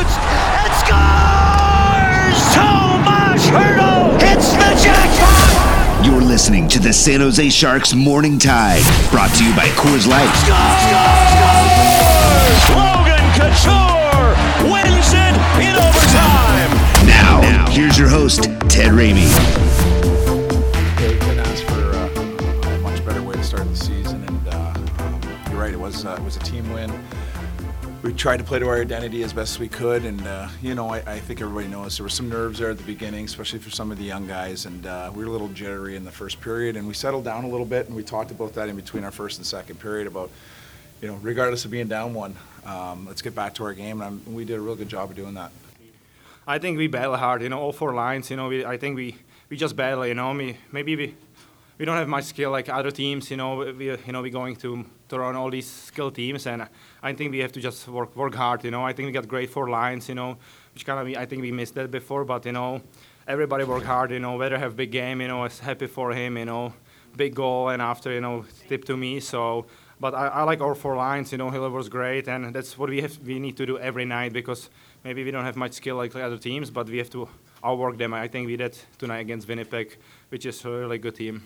Shoots and scores! Tomas Hertl hits the jackpot! You're listening to the San Jose Sharks Morning Tide, brought to you by Coors Light. Scores! Logan Couture wins it in overtime! Now, here's your host, Ted Ramey. We tried to play to our identity as best we could, and uh, you know I, I think everybody knows there were some nerves there at the beginning, especially for some of the young guys, and uh, we were a little jittery in the first period, and we settled down a little bit, and we talked about that in between our first and second period about you know regardless of being down one, um, let's get back to our game, and I'm, we did a real good job of doing that. I think we battle hard, you know, all four lines. You know, we, I think we, we just battle. You know, maybe we we don't have much skill like other teams. You know, we you know we're going to to run all these skill teams, and I think we have to just work work hard. You know, I think we got great four lines. You know, which kind of I think we missed that before, but you know, everybody work hard. You know, whether have big game. You know, it's happy for him. You know, big goal, and after you know tip to me. So. But I, I like our four lines. You know, Hiller was great, and that's what we have. We need to do every night because maybe we don't have much skill like other teams, but we have to outwork them. I think we did tonight against Winnipeg, which is a really good team.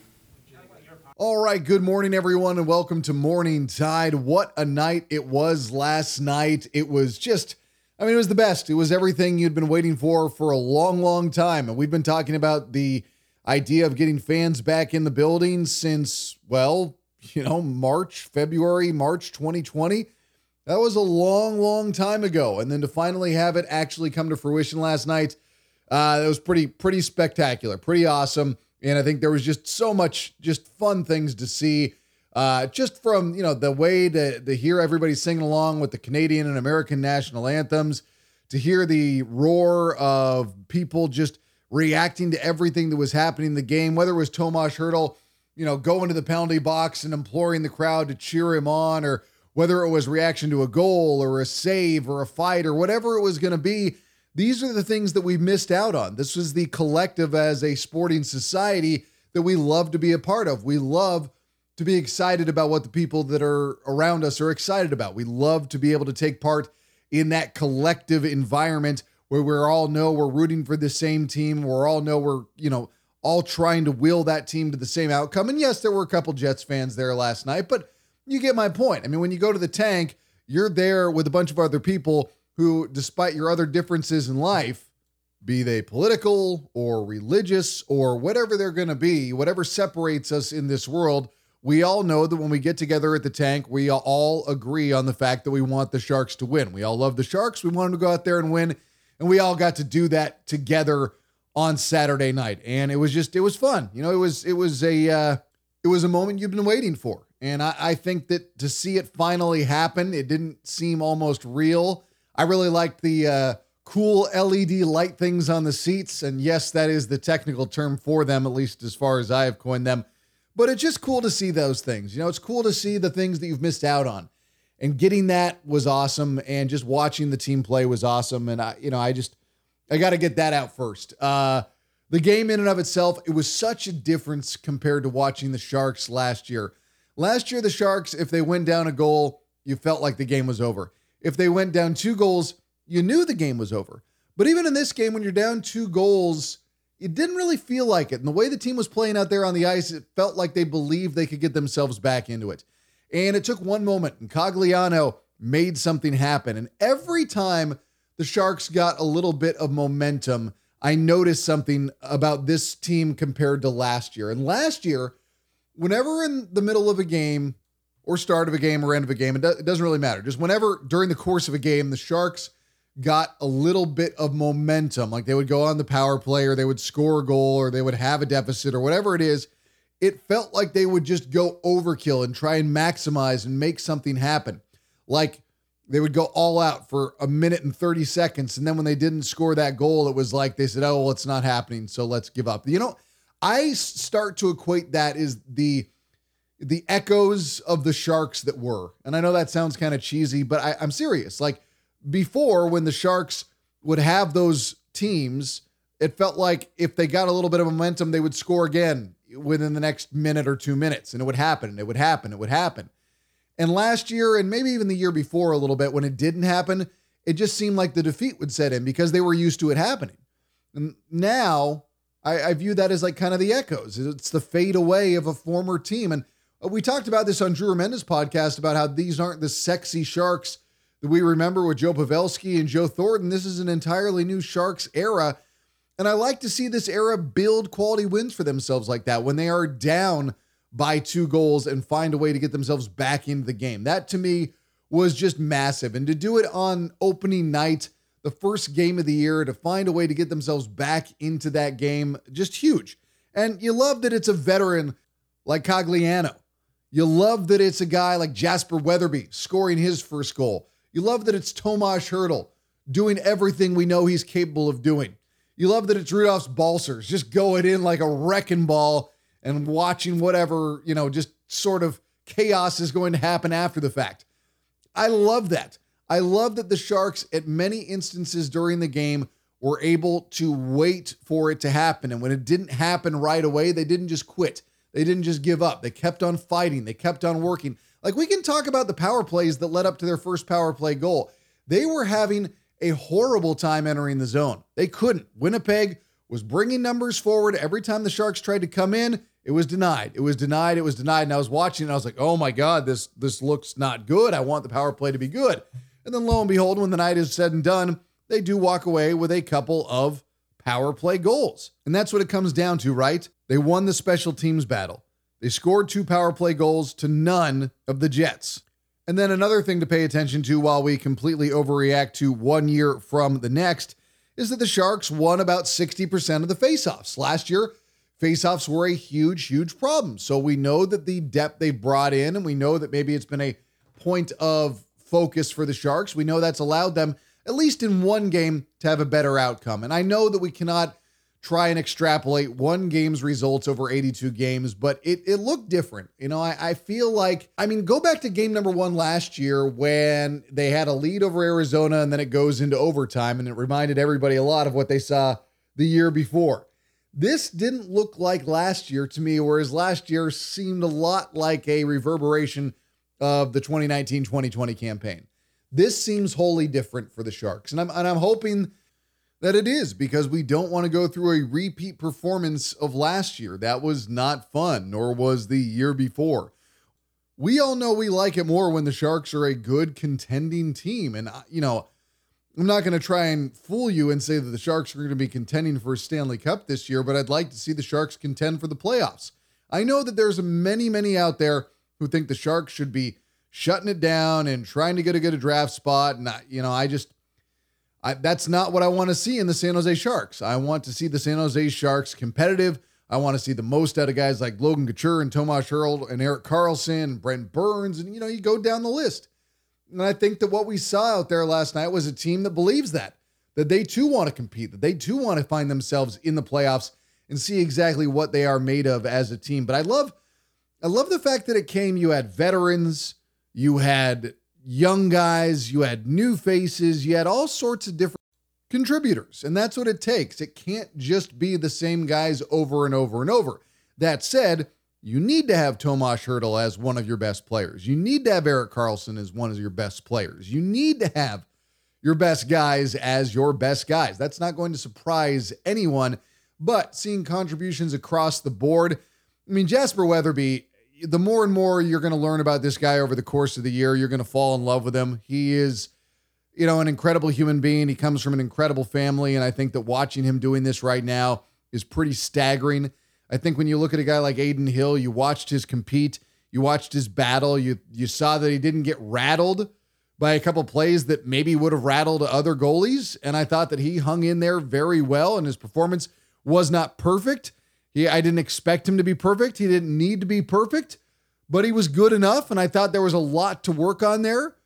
All right, good morning, everyone, and welcome to Morning Tide. What a night it was last night. It was just, I mean, it was the best. It was everything you'd been waiting for for a long, long time. And we've been talking about the idea of getting fans back in the building since, well, you know, March, February, March 2020. That was a long, long time ago. And then to finally have it actually come to fruition last night, uh, that was pretty, pretty spectacular, pretty awesome. And I think there was just so much just fun things to see. Uh, just from, you know, the way to, to hear everybody singing along with the Canadian and American national anthems, to hear the roar of people just reacting to everything that was happening in the game, whether it was Tomas Hertl, you know, going to the penalty box and imploring the crowd to cheer him on, or whether it was reaction to a goal or a save or a fight or whatever it was going to be. These are the things that we missed out on. This was the collective as a sporting society that we love to be a part of. We love to be excited about what the people that are around us are excited about. We love to be able to take part in that collective environment where we all know we're rooting for the same team. We all know we're, you know, all trying to will that team to the same outcome. And yes, there were a couple Jets fans there last night, but you get my point. I mean, when you go to the tank, you're there with a bunch of other people who, despite your other differences in life, be they political or religious or whatever they're going to be, whatever separates us in this world, we all know that when we get together at the tank, we all agree on the fact that we want the Sharks to win. We all love the Sharks. We want them to go out there and win. And we all got to do that together on Saturday night. And it was just, it was fun. You know, it was, it was a, uh, it was a moment you've been waiting for. And I, I think that to see it finally happen, it didn't seem almost real. I really liked the uh, cool LED light things on the seats. And yes, that is the technical term for them, at least as far as I have coined them. But it's just cool to see those things. You know, it's cool to see the things that you've missed out on. And getting that was awesome. And just watching the team play was awesome. And I, you know, I just, I got to get that out first. Uh, the game in and of itself, it was such a difference compared to watching the Sharks last year. Last year, the Sharks, if they went down a goal, you felt like the game was over. If they went down two goals, you knew the game was over. But even in this game, when you're down two goals, it didn't really feel like it. And the way the team was playing out there on the ice, it felt like they believed they could get themselves back into it. And it took one moment, and Cogliano made something happen. And every time the Sharks got a little bit of momentum, I noticed something about this team compared to last year. And last year, whenever in the middle of a game or start of a game or end of a game, it, do- it doesn't really matter. Just whenever during the course of a game, the Sharks got a little bit of momentum, like they would go on the power play or they would score a goal or they would have a deficit or whatever it is, it felt like they would just go overkill and try and maximize and make something happen. Like they would go all out for a minute and 30 seconds. And then when they didn't score that goal, it was like they said, oh, well, it's not happening. So let's give up. You know, I start to equate that is the the echoes of the sharks that were. And I know that sounds kind of cheesy, but I, I'm serious. Like before, when the Sharks would have those teams, it felt like if they got a little bit of momentum, they would score again within the next minute or two minutes. And it would happen, it would happen, it would happen. And last year, and maybe even the year before a little bit, when it didn't happen, it just seemed like the defeat would set in because they were used to it happening. And now I, I view that as like kind of the echoes. It's the fade away of a former team. And Uh, we talked about this on Drew Remenda's podcast about how these aren't the sexy Sharks that we remember with Joe Pavelski and Joe Thornton. This is an entirely new Sharks era. And I like to see this era build quality wins for themselves like that when they are down by two goals and find a way to get themselves back into the game. That to me was just massive. And to do it on opening night, the first game of the year, to find a way to get themselves back into that game, just huge. And you love that it's a veteran like Cogliano. You love that it's a guy like Jasper Weatherby scoring his first goal. You love that it's Tomas Hertl doing everything we know he's capable of doing. You love that it's Rudolfs Balcers just going in like a wrecking ball and watching whatever, you know, just sort of chaos is going to happen after the fact. I love that. I love that the Sharks, at many instances during the game, were able to wait for it to happen. And when it didn't happen right away, they didn't just quit. They didn't just give up. They kept on fighting. They kept on working. Like we can talk about the power plays that led up to their first power play goal. They were having a horrible time entering the zone. They couldn't. Winnipeg was bringing numbers forward every time the Sharks tried to come in. It was denied. It was denied. It was denied. And I was watching and I was like, oh my God, this this looks not good. I want the power play to be good. And then lo and behold, when the night is said and done, they do walk away with a couple of power play goals. And that's what it comes down to, right? They won the special teams battle. They scored two power play goals to none of the Jets. And then another thing to pay attention to while we completely overreact to one year from the next is that the Sharks won about 60% of the faceoffs. Last year, faceoffs were a huge, huge problem. So we know that the depth they brought in, and we know that maybe it's been a point of focus for the Sharks. We know that's allowed them, at least in one game, to have a better outcome. And I know that we cannot try and extrapolate one game's results over 82 games, but it, it looked different. You know, I, I feel like, I mean, go back to game number one last year when they had a lead over Arizona and then it goes into overtime, and it reminded everybody a lot of what they saw the year before. This didn't look like last year to me, whereas last year seemed a lot like a reverberation of the 2019 2020 campaign. This seems wholly different for the Sharks. And I'm, and I'm hoping that it is because we don't want to go through a repeat performance of last year. That was not fun, nor was the year before. We all know we like it more when the Sharks are a good contending team. And, you know, I'm not going to try and fool you and say that the Sharks are going to be contending for a Stanley Cup this year, but I'd like to see the Sharks contend for the playoffs. I know that there's many, many out there who think the Sharks should be shutting it down and trying to get a good draft spot. And, I, you know, I just, I, that's not what I want to see in the San Jose Sharks. I want to see the San Jose Sharks competitive. I want to see the most out of guys like Logan Couture and Tomas Hertl and Erik Karlsson, and Brent Burns. And, you know, you go down the list. And I think that what we saw out there last night was a team that believes that, that they too want to compete, that they too want to find themselves in the playoffs and see exactly what they are made of as a team. But I love, I love the fact that it came. You had veterans, you had young guys, you had new faces, you had all sorts of different contributors. And that's what it takes. It can't just be the same guys over and over and over. That said, you need to have Tomas Hertl as one of your best players. You need to have Erik Karlsson as one of your best players. You need to have your best guys as your best guys. That's not going to surprise anyone, but seeing contributions across the board. I mean, Jasper Weatherby, the more and more you're going to learn about this guy over the course of the year, you're going to fall in love with him. He is, you know, an incredible human being. He comes from an incredible family. And I think that watching him doing this right now is pretty staggering. I think when you look at a guy like Adin Hill, you watched his compete, you watched his battle, you you saw that he didn't get rattled by a couple plays that maybe would have rattled other goalies, and I thought that he hung in there very well, and his performance was not perfect. He, I didn't expect him to be perfect. He didn't need to be perfect, but he was good enough, and I thought there was a lot to work on there.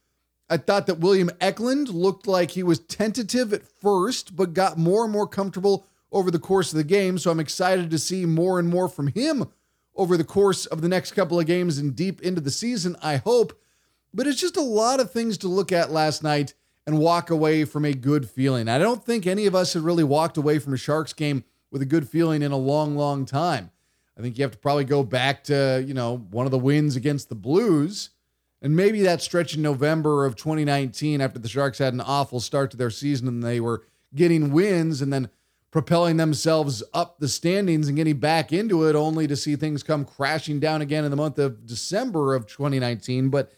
I thought that William Eklund looked like he was tentative at first, but got more and more comfortable over the course of the game. So I'm excited to see more and more from him over the course of the next couple of games and deep into the season, I hope. But it's just a lot of things to look at last night and walk away from a good feeling. I don't think any of us had really walked away from a Sharks game with a good feeling in a long, long time. I think you have to probably go back to, you know, one of the wins against the Blues and maybe that stretch in November of 2019 after the Sharks had an awful start to their season and they were getting wins and then propelling themselves up the standings and getting back into it only to see things come crashing down again in the month of December of 2019. But,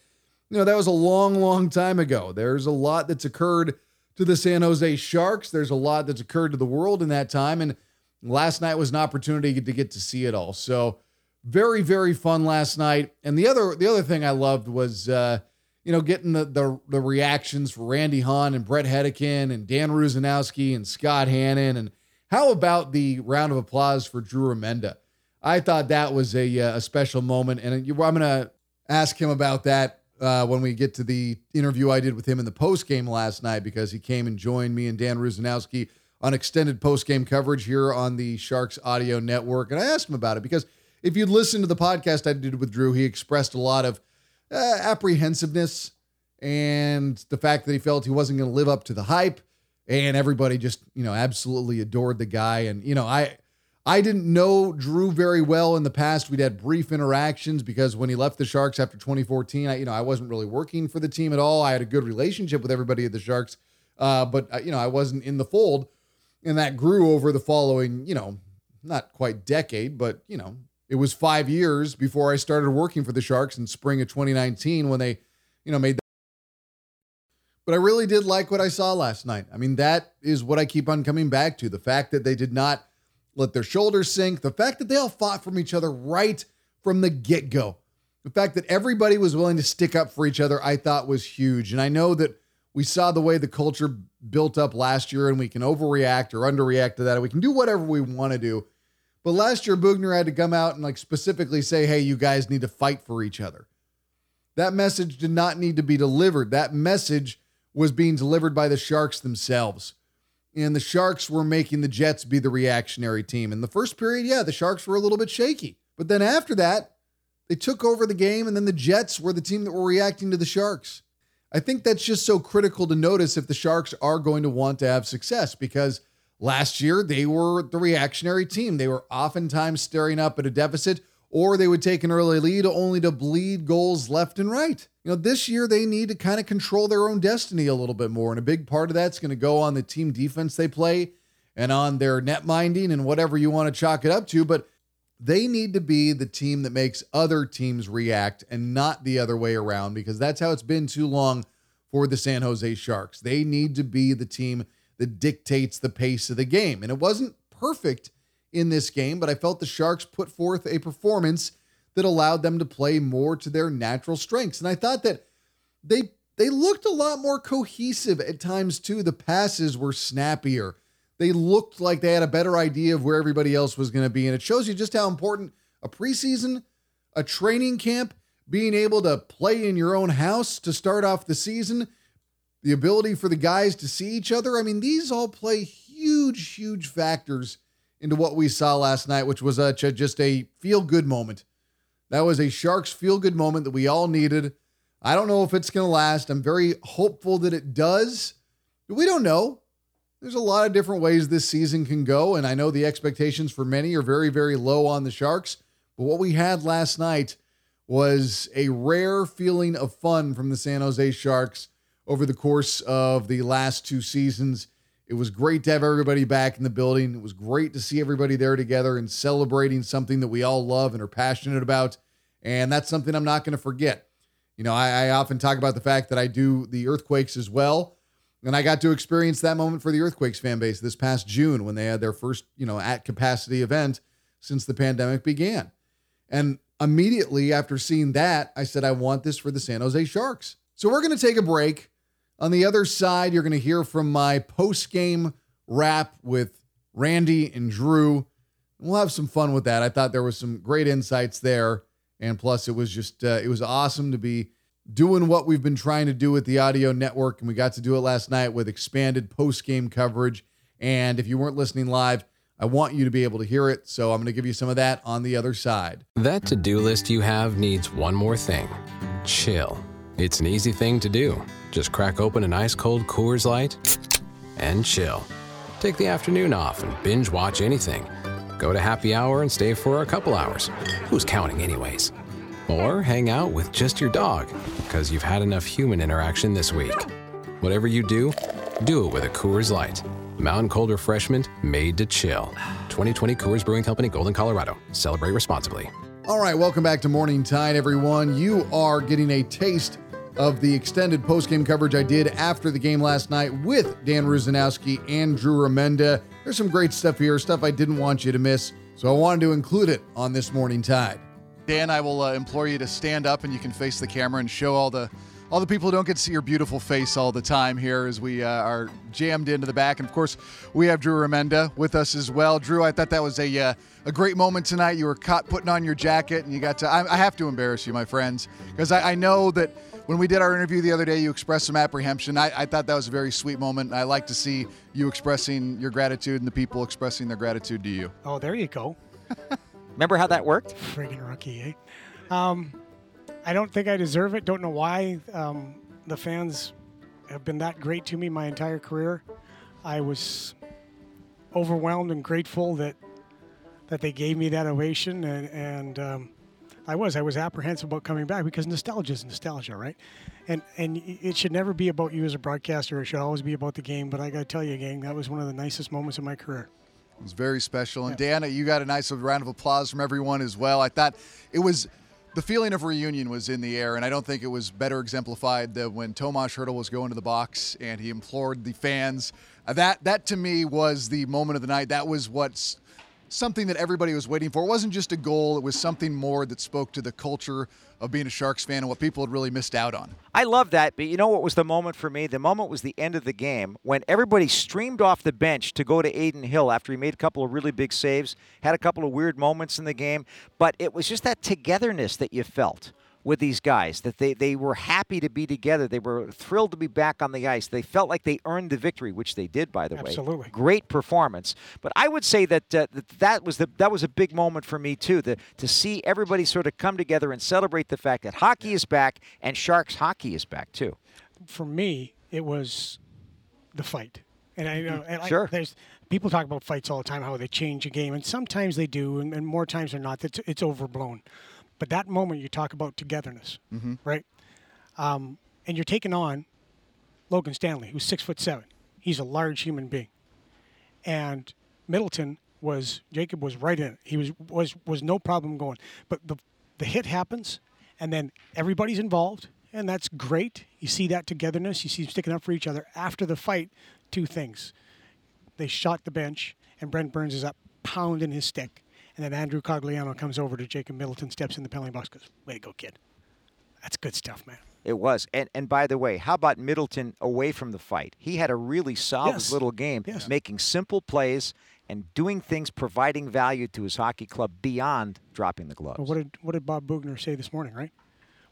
you know, that was a long, long time ago. There's a lot that's occurred to the San Jose Sharks. There's a lot that's occurred to the world in that time. And last night was an opportunity to get to see it all. So, very very fun last night. And the other the other thing I loved was uh, you know getting the, the the reactions for Randy Hahn and Bret Hedican and Dan Rusnowsky and Scott Hannan and how about the round of applause for Drew Remenda? I thought that was a, uh, a special moment, and I'm going to ask him about that uh, when we get to the interview I did with him in the post game last night because he came and joined me and Dan Rusnowsky on extended post game coverage here on the Sharks Audio Network, and I asked him about it because if you'd listened to the podcast I did with Drew, he expressed a lot of uh, apprehensiveness and the fact that he felt he wasn't going to live up to the hype. And everybody just, you know, absolutely adored the guy. And, you know, I. I didn't know Drew very well in the past. We'd had brief interactions because when he left the Sharks after 2014, I, you know, I wasn't really working for the team at all. I had a good relationship with everybody at the Sharks, uh, but uh, you know, I wasn't in the fold, and that grew over the following, you know, not quite decade, but you know, it was five years before I started working for the Sharks in spring of 2019 when they, you know, made the. But I really did like what I saw last night. I mean, that is what I keep on coming back to the fact that they did not let their shoulders sink, the fact that they all fought from each other right from the get go. The fact that everybody was willing to stick up for each other, I thought was huge. And I know that we saw the way the culture built up last year, and we can overreact or underreact to that. We can do whatever we want to do. But last year, Boughner had to come out and like specifically say, hey, you guys need to fight for each other. That message did not need to be delivered. That message was being delivered by the Sharks themselves. And the Sharks were making the Jets be the reactionary team. In the first period, yeah, the Sharks were a little bit shaky. But then after that, they took over the game, and then the Jets were the team that were reacting to the Sharks. I think that's just so critical to notice if the Sharks are going to want to have success because Last year, they were the reactionary team. They were oftentimes staring up at a deficit, or they would take an early lead only to bleed goals left and right. You know, this year they need to kind of control their own destiny a little bit more. And a big part of that's going to go on the team defense they play and on their net minding and whatever you want to chalk it up to. But they need to be the team that makes other teams react and not the other way around because that's how it's been too long for the San Jose Sharks. They need to be the team that dictates the pace of the game. And it wasn't perfect in this game, but I felt the Sharks put forth a performance that allowed them to play more to their natural strengths. And I thought that they they looked a lot more cohesive at times too. The passes were snappier. They looked like they had a better idea of where everybody else was going to be. And it shows you just how important a preseason, a training camp, being able to play in your own house to start off the season the ability for the guys to see each other. I mean, these all play huge, huge factors into what we saw last night, which was uh, a, just a feel good moment. That was a Sharks feel good moment that we all needed. I don't know if it's going to last. I'm very hopeful that it does. We don't know. There's a lot of different ways this season can go, and I know the expectations for many are very, very low on the Sharks. But what we had last night was a rare feeling of fun from the San Jose Sharks over the course of the last two seasons. It was great to have everybody back in the building. It was great to see everybody there together and celebrating something that we all love and are passionate about. And that's something I'm not going to forget. You know, I, I, often talk about the fact that I do the Earthquakes as well. And I got to experience that moment for the Earthquakes fan base this past June when they had their first, you know, at capacity event since the pandemic began. And immediately after seeing that, I said, I want this for the San Jose Sharks. So we're going to take a break. On the other side, you're going to hear from my post game wrap with Randy and Drew. We'll have some fun with that. I thought there was some great insights there, and plus, it was just uh, it was awesome to be doing what we've been trying to do with the audio network, and we got to do it last night with expanded post game coverage. And if you weren't listening live, I want you to be able to hear it. So I'm going to give you some of that on the other side. That to do list you have needs one more thing chill. It's an easy thing to do. Just crack open an ice cold Coors Light and chill. Take the afternoon off and binge watch anything. Go to happy hour and stay for a couple hours. Who's counting, anyways? Or hang out with just your dog, because you've had enough human interaction this week. Whatever you do, do it with a Coors Light. Mountain Cold Refreshment made to chill. 2020 Coors Brewing Company, Golden, Colorado. Celebrate responsibly. All right, welcome back to Morning Tide, everyone. You are getting a taste of the extended post-game coverage I did after the game last night with Dan Rusnowsky and Drew Remenda. There's some great stuff here, stuff I didn't want you to miss, so I wanted to include it on this Morning Tide. Dan, I will uh, implore you to stand up and you can face the camera and show all the all the people who don't get to see your beautiful face all the time here as we uh, are jammed into the back. And of course, we have Drew Remenda with us as well. Drew, I thought that was a uh, a great moment tonight. You were caught putting on your jacket, and you got to. I, I have to embarrass you, my friends, because I, I, know that when we did our interview the other day, you expressed some apprehension. I, I thought that was a very sweet moment. I like to see you expressing your gratitude and the people expressing their gratitude to you. Oh, there you go. Remember how that worked? Friggin' rookie, eh? Um, I don't think I deserve it. Don't know why. Um, the fans have been that great to me my entire career. I was overwhelmed and grateful that that they gave me that ovation, and, and um, I was I was apprehensive about coming back because nostalgia is nostalgia, right? And and it should never be about you as a broadcaster. It should always be about the game. But I got to tell you, gang, that was one of the nicest moments of my career. It was very special. And yeah. Dan, you got a nice round of applause from everyone as well. I thought it was the feeling of reunion was in the air, and I don't think it was better exemplified than when Tomas Hertl was going to the box and he implored the fans. That that to me was the moment of the night. That was what's something that everybody was waiting for. It wasn't just a goal, it was something more that spoke to the culture of being a Sharks fan and what people had really missed out on. I love that, but you know what was the moment for me? The moment was the end of the game when everybody streamed off the bench to go to Adin Hill after he made a couple of really big saves, had a couple of weird moments in the game, but it was just that togetherness that you felt with these guys, that they, they were happy to be together. They were thrilled to be back on the ice. They felt like they earned the victory, which they did, by the Absolutely. way. Absolutely. Great performance. But I would say that, uh, that that was the that was a big moment for me too, the, to see everybody sort of come together and celebrate the fact that hockey is back and Sharks hockey is back too. For me, it was the fight. And I know and sure. I, there's people talk about fights all the time, how they change a game, and sometimes they do, and, and more times than not, it's, it's overblown. But that moment you talk about togetherness, mm-hmm. right? Um, and you're taking on Logan Stanley, who's six foot seven. He's a large human being, and Middleton was Jacob was right in it. He was was was no problem going. But the the hit happens, and then everybody's involved, and that's great. You see that togetherness. You see them sticking up for each other. After the fight, two things: they shot the bench, and Brent Burns is up pounding his stick and then Andrew Cogliano comes over to Jacob Middleton, steps in the penalty box, goes, "Way to go, kid." That's good stuff, man. It was. And and by the way, how about Middleton away from the fight? He had a really solid yes. little game, yes. making simple plays and doing things, providing value to his hockey club beyond dropping the gloves. Well, what did what did Bob Boughner say this morning, right?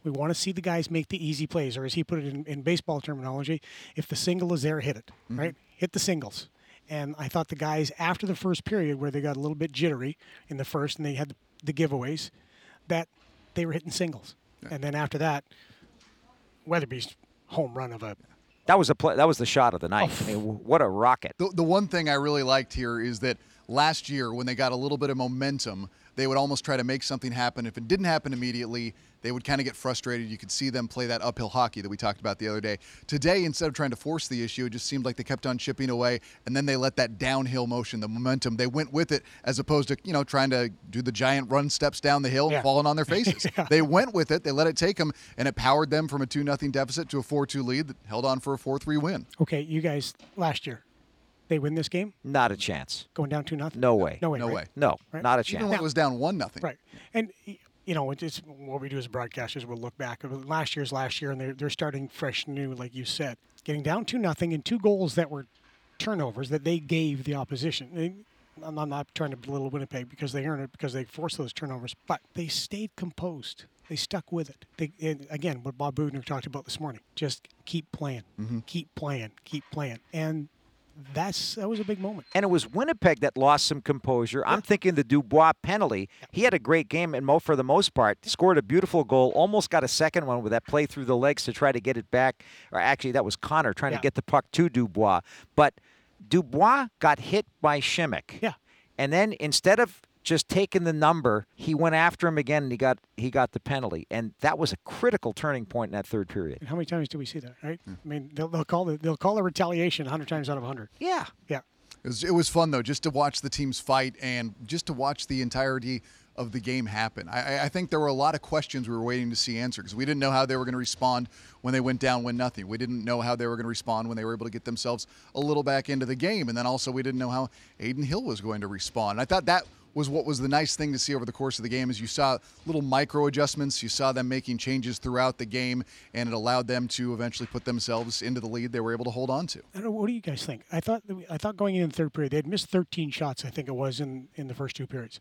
We want to see the guys make the easy plays, or as he put it in, in baseball terminology, if the single is there, hit it, mm-hmm. right? Hit the singles. And I thought the guys after the first period, where they got a little bit jittery in the first, and they had the giveaways, that they were hitting singles. Yeah. And then after that, Weatherby's home run of a that was a play, that was the shot of the night. Oh. I mean, what a rocket! The, the one thing I really liked here is that last year when they got a little bit of momentum, they would almost try to make something happen. If it didn't happen immediately, they would kind of get frustrated. You could see them play that uphill hockey that we talked about the other day. Today, instead of trying to force the issue, it just seemed like they kept on chipping away, and then they let that downhill motion, the momentum, they went with it as opposed to you know trying to do the giant run steps down the hill, yeah. falling on their faces. yeah. They went with it. They let it take them, and it powered them from a two nothing deficit to a four two lead that held on for a four three win. Okay, you guys last year they win this game? Not a chance. Going down two nothing? No way. No way. No right? way. No, right? not a chance. Even when it was down one nothing. Right. And you know, it's what we do as broadcasters. We'll look back. Last year's last year, and they're they're starting fresh, new, like you said, getting down two nothing and two goals that were turnovers that they gave the opposition. I'm not trying to belittle Winnipeg because they earned it because they forced those turnovers, but they stayed composed. They stuck with it. They, and again, what Bob Boughner talked about this morning. Just keep playing, mm-hmm. keep playing, keep playing, and that's that was a big moment. And it was Winnipeg that lost some composure. I'm thinking the Dubois penalty. He had a great game, and Mo, for the most part, scored a beautiful goal. Almost got a second one with that play through the legs to try to get it back. Or actually, that was Connor trying Yeah. to get the puck to Dubois. But Dubois got hit by Simek. Yeah. And then instead of just taking the number, he went after him again, and he got he got the penalty. And that was a critical turning point in that third period. And how many times do we see that? Right? Hmm. I mean, they'll, they'll call it they'll call it retaliation 100 times out of 100. Yeah. Yeah. It was, it was fun though, just to watch the teams fight and just to watch the entirety of the game happen. I, I- I think there were a lot of questions we were waiting to see answered because we didn't know how they were going to respond when they went down one nothing. We didn't know how they were going to respond when they were able to get themselves a little back into the game, and then also we didn't know how Adin Hill was going to respond. And I thought that was what was the nice thing to see over the course of the game is you saw little micro adjustments. You saw them making changes throughout the game, and it allowed them to eventually put themselves into the lead they were able to hold on to. I don't know, what do you guys think? I thought I thought going in the third period they had missed 13 shots. I think it was in, in the first two periods,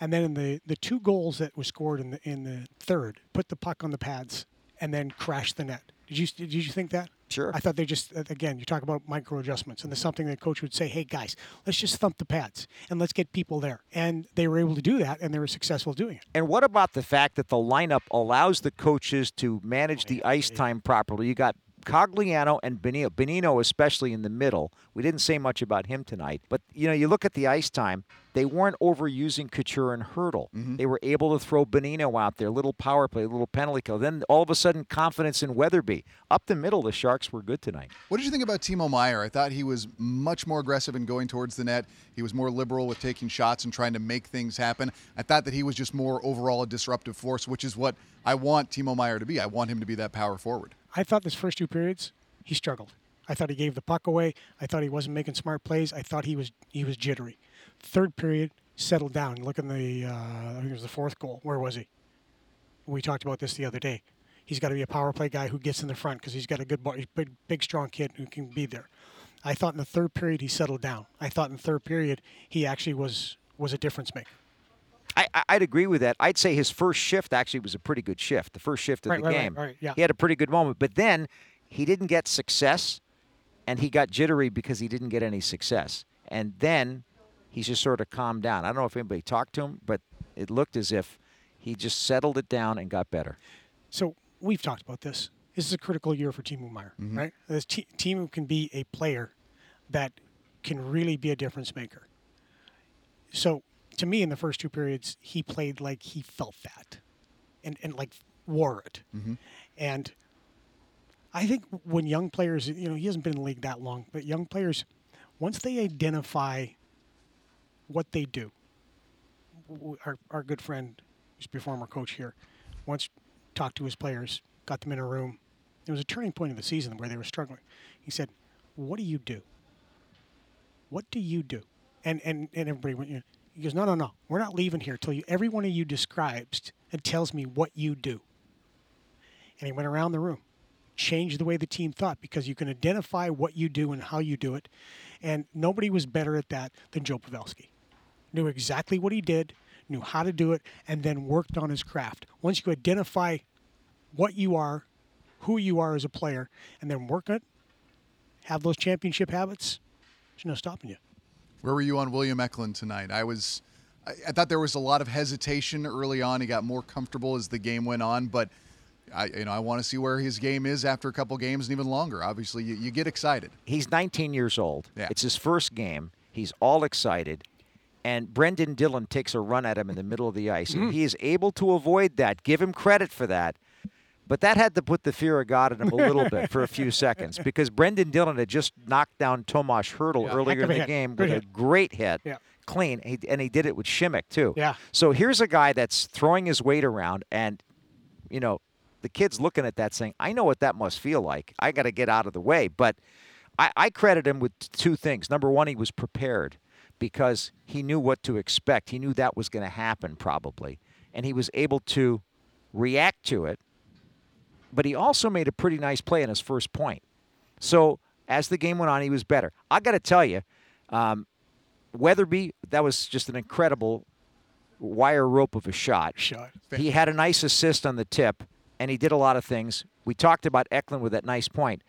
and then in the, the two goals that were scored in the in the third, put the puck on the pads and then crashed the net. Did you did you think that? Sure. I thought they just again you talk about micro adjustments and there's something that coach would say, hey guys, let's just thump the pads and let's get people there, and they were able to do that and they were successful doing it. And what about the fact that the lineup allows the coaches to manage oh, the ice time properly? You got Cogliano and Bonino, Bonino especially in the middle. We didn't say much about him tonight, but you know, you look at the ice time. They weren't overusing Couture and Hertl. Mm-hmm. They were able to throw Bonino out there, little power play, little penalty kill. Then all of a sudden, confidence in Weatherby. Up the middle, the Sharks were good tonight. What did you think about Timo Meier? I thought he was much more aggressive in going towards the net. He was more liberal with taking shots and trying to make things happen. I thought that he was just more overall a disruptive force, which is what I want Timo Meier to be. I want him to be that power forward. I thought this first two periods he struggled. I thought he gave the puck away. I thought he wasn't making smart plays. I thought he was he was jittery. Third period settled down. Look in the uh, I think it was the fourth goal. Where was he? We talked about this the other day. He's got to be a power play guy who gets in the front because he's got a good, big, big, strong kid who can be there. I thought in the third period he settled down. I thought in the third period he actually was was a difference maker. I, I'd agree with that. I'd say his first shift actually was a pretty good shift. The first shift of Right, the right, right, game, right, yeah. he had a pretty good moment. But then he didn't get success, and he got jittery because he didn't get any success. And then he's just sort of calmed down. I don't know if anybody talked to him, but it looked as if he just settled it down and got better. So we've talked about this. This is a critical year for Timo Meier, mm-hmm. right? This te- Timo can be a player that can really be a difference maker. So to me, in the first two periods, he played like he felt that, and and like wore it. Mm-hmm. And I think when young players, you know, he hasn't been in the league that long, but young players, once they identify what they do, our, our good friend, who's a former coach here, once talked to his players, got them in a room. It was a turning point of the season where they were struggling. He said, "What do you do? What do you do?" And and and everybody went. You know, he goes, "No, no, no. We're not leaving here till you. Every one of you describes and tells me what you do." And he went around the room, changed the way the team thought because you can identify what you do and how you do it. And nobody was better at that than Joe Pavelski knew exactly what he did, knew how to do it, and then worked on his craft. Once you identify what you are, who you are as a player, and then work it, have those championship habits, there's no stopping you. Where were you on William Eklund tonight? I was, I, I thought there was a lot of hesitation early on. He got more comfortable as the game went on, but I, you know, I want to see where his game is after a couple games and even longer. Obviously, you, you get excited. He's 19 years old. Yeah. It's his first game. He's all excited. And Brenden Dillon takes a run at him in the middle of the ice. And mm. he is able to avoid that. Give him credit for that. But that had to put the fear of God in him a little bit for a few seconds because Brenden Dillon had just knocked down Tomas Hertl Yeah. earlier in the hit. game Good with a hit. great hit. Yeah. Clean. He, and he did it with Simek, too. Yeah. So here's a guy that's throwing his weight around and, you know, the kid's looking at that saying, I know what that must feel like. I got to get out of the way. But I, I credit him with two things. Number one, he was prepared because he knew what to expect. He knew that was going to happen probably. And he was able to react to it. But he also made a pretty nice play on his first point. So as the game went on, he was better. I got to tell you, um, Weatherby, that was just an incredible wire rope of a shot. Shot. He had a nice assist on the tip, and he did a lot of things. We talked about Eklund with that nice point.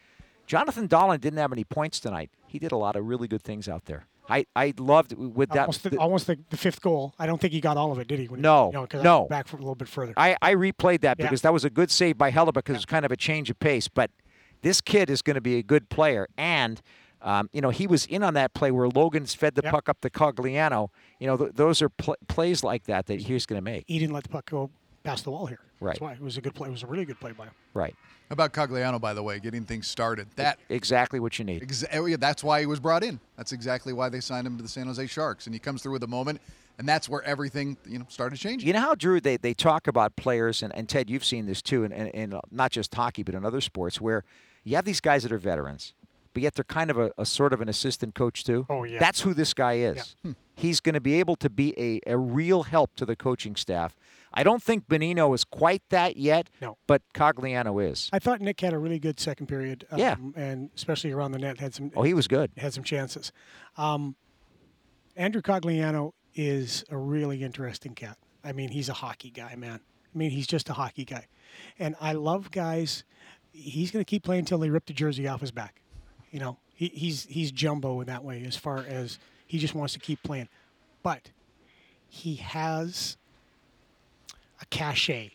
Jonathan Dahlen didn't have any points tonight. He did a lot of really good things out there. I, I loved with that. almost, the, almost the, the fifth goal. I don't think he got all of it, did he? When No, he, you know, no. back for a little bit further. I, I replayed that Yeah. because that was a good save by Hella because it was kind of a change of pace. But this kid is going to be a good player. And, um, you know, he was in on that play where Logan's fed the Yep. puck up to Cogliano. You know, th- those are pl- plays like that that he's going to make. he didn't let the puck go past the wall here. Right. That's why it was a good play. It was a really good play by him. Right. How about Cogliano, by the way, getting things started? That Exactly what you need. Exa- oh, eh, that's why he was brought in. That's exactly why they signed him to the San Jose Sharks, and he comes through with a moment, and that's where everything you know started changing. You know how Drew they, they talk about players and, and Ted you've seen this too and, and, and not just hockey but in other sports where you have these guys that are veterans but yet they're kind of a, a sort of an assistant coach too. Oh, yeah. That's who this guy is. Hmm. He's going to be able to be a, a real help to the coaching staff. I don't think Bonino is quite that yet, No. but Cogliano is. I thought Nick had a really good second period. Um, Yeah. And especially around the net, had some. Oh, he was good. Had some chances. Um, Andrew Cogliano is a really interesting cat. I mean, he's a hockey guy, man. I mean, he's just a hockey guy, and I love guys. He's going to keep playing until they rip the jersey off his back. You know, he, he's he's jumbo in that way as far as he just wants to keep playing, but he has a cachet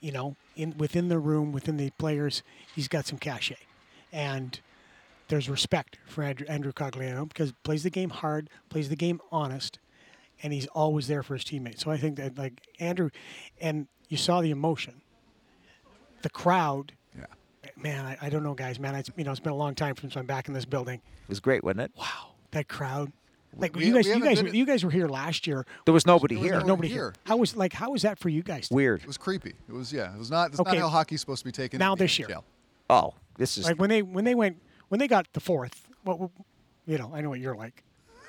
you know, in within the room, within the players, he's got some cachet, and there's respect for Andrew, Andrew Cogliano because he plays the game hard, plays the game honest, and he's always there for his teammates. So I think that like Andrew, and you saw the emotion, the crowd. Yeah. Man, I, I don't know, guys. Man, it's you know it's been a long time since I'm back in this building. It was great, wasn't it? Wow, that crowd. Like We- you guys, you guys, you guys were here last year. There was nobody There was here. Nobody here. here. How was like how was that for you guys? Weird. It was creepy. It was yeah. It was not. It's Okay. not how hockey's supposed to be taken. Now in the this year. Oh, this is Like when they when they went when they got the fourth. What you know? I know what you're like.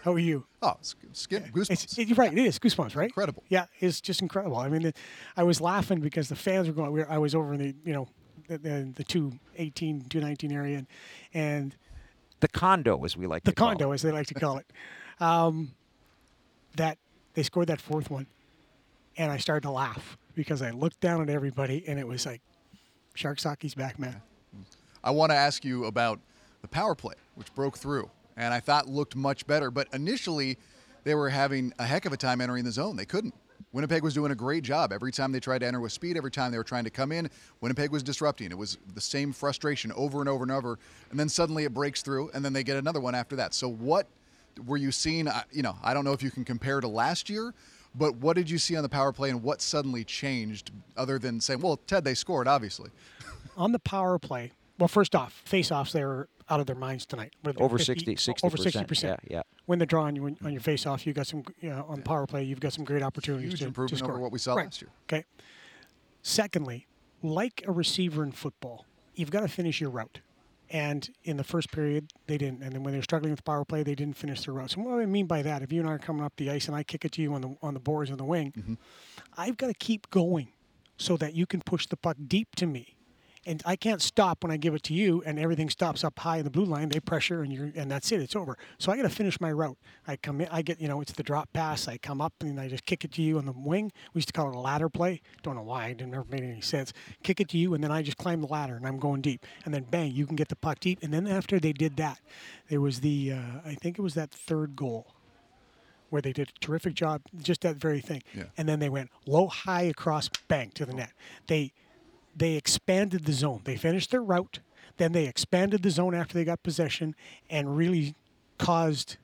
How are you? Oh, skin goosebumps. It's, it, you're right. It is goosebumps, right? Incredible. Yeah, it's just incredible. I mean, it, I was laughing because the fans were going. We were, I was over in the you know the the, the 218, 219 area, and, and the condo, as we like the to call it. The condo, it. as they like to call it. Um, that they scored that fourth one, and I started to laugh because I looked down at everybody, and it was like, Sharks hockey's back, man. I want to ask you about the power play, which broke through, and I thought looked much better. But initially, they were having a heck of a time entering the zone. They couldn't. Winnipeg was doing a great job. Every time they tried to enter with speed, every time they were trying to come in, Winnipeg was disrupting. It was the same frustration over and over and over. And then suddenly it breaks through, and then they get another one after that. So what were you seeing? You know, I don't know if you can compare to last year, but what did you see on the power play, and what suddenly changed, other than saying, "Well, Ted, they scored, obviously." on the power play. Well, first off, face-offs they were out of their minds tonight. Over 50 60 over 60%, sixty percent. yeah, yeah. Win the draw on your on your face-off. You got some you know, on the power play. You've got some great opportunities Huge to, improvement to over score. what we saw Right. last year. Okay. Secondly, like a receiver in football, you've got to finish your route. And in the first period, they didn't. And then when they were struggling with power play, they didn't finish their routes. And what do I mean by that? If you and I are coming up the ice and I kick it to you on the on the boards on the wing, Mm-hmm. I've got to keep going so that you can push the puck deep to me. And I can't stop when I give it to you and everything stops up high in the blue line. They pressure and you're and that's it. It's over. So I got to finish my route. I come in. I get you know it's the drop pass. I come up and I just kick it to you on the wing. We used to call it a ladder play. Don't know why. It never made any sense. Kick it to you and then I just climb the ladder and I'm going deep. And then bang, you can get the puck deep. And then after they did that, there was the uh, I think it was that third goal where they did a terrific job, just that very thing. Yeah. And then they went low, high across, bang to the net. They they expanded the zone. They finished their route, then they expanded the zone after they got possession, and really caused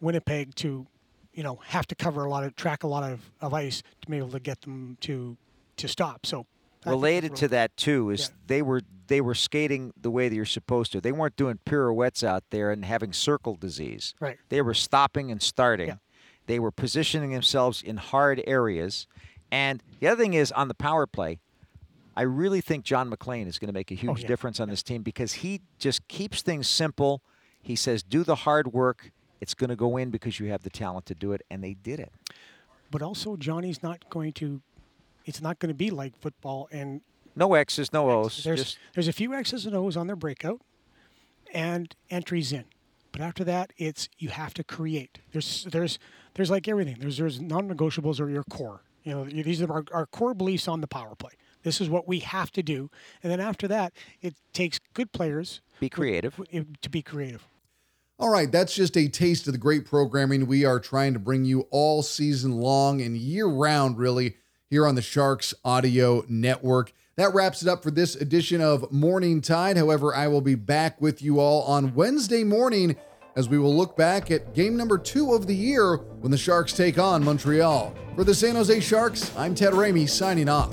Winnipeg to, you know, have to cover a lot of track a lot of, of ice to be able to get them to to stop. So related to that too is Yeah. they were they were skating the way that you're supposed to. They weren't doing pirouettes out there and having circle disease. Right. They were stopping and starting. Yeah. They were positioning themselves in hard areas. And the other thing is on the power play, I really think John MacLean is going to make a oh, huge Oh, yeah. difference on this team because he just keeps things simple. He says, "Do the hard work. It's going to go in because you have the talent to do it," and they did it. But also, Johnny's not going to. It's not going to be like football and No X's, no O's. There's just there's a few X's and O's on their breakout, and entries in. But after that, it's you have to create. There's there's there's like everything. There's there's non-negotiables or your core. You know, these are our, our core beliefs on the power play. This is what we have to do. And then after that, it takes good players Be creative. to be creative. All right, that's just a taste of the great programming we are trying to bring you all season long and year round, really, here on the Sharks Audio Network. That wraps it up for this edition of Morning Tide. However, I will be back with you all on Wednesday morning as we will look back at game number two of the year when the Sharks take on Montreal. For the San Jose Sharks, I'm Ted Ramey signing off.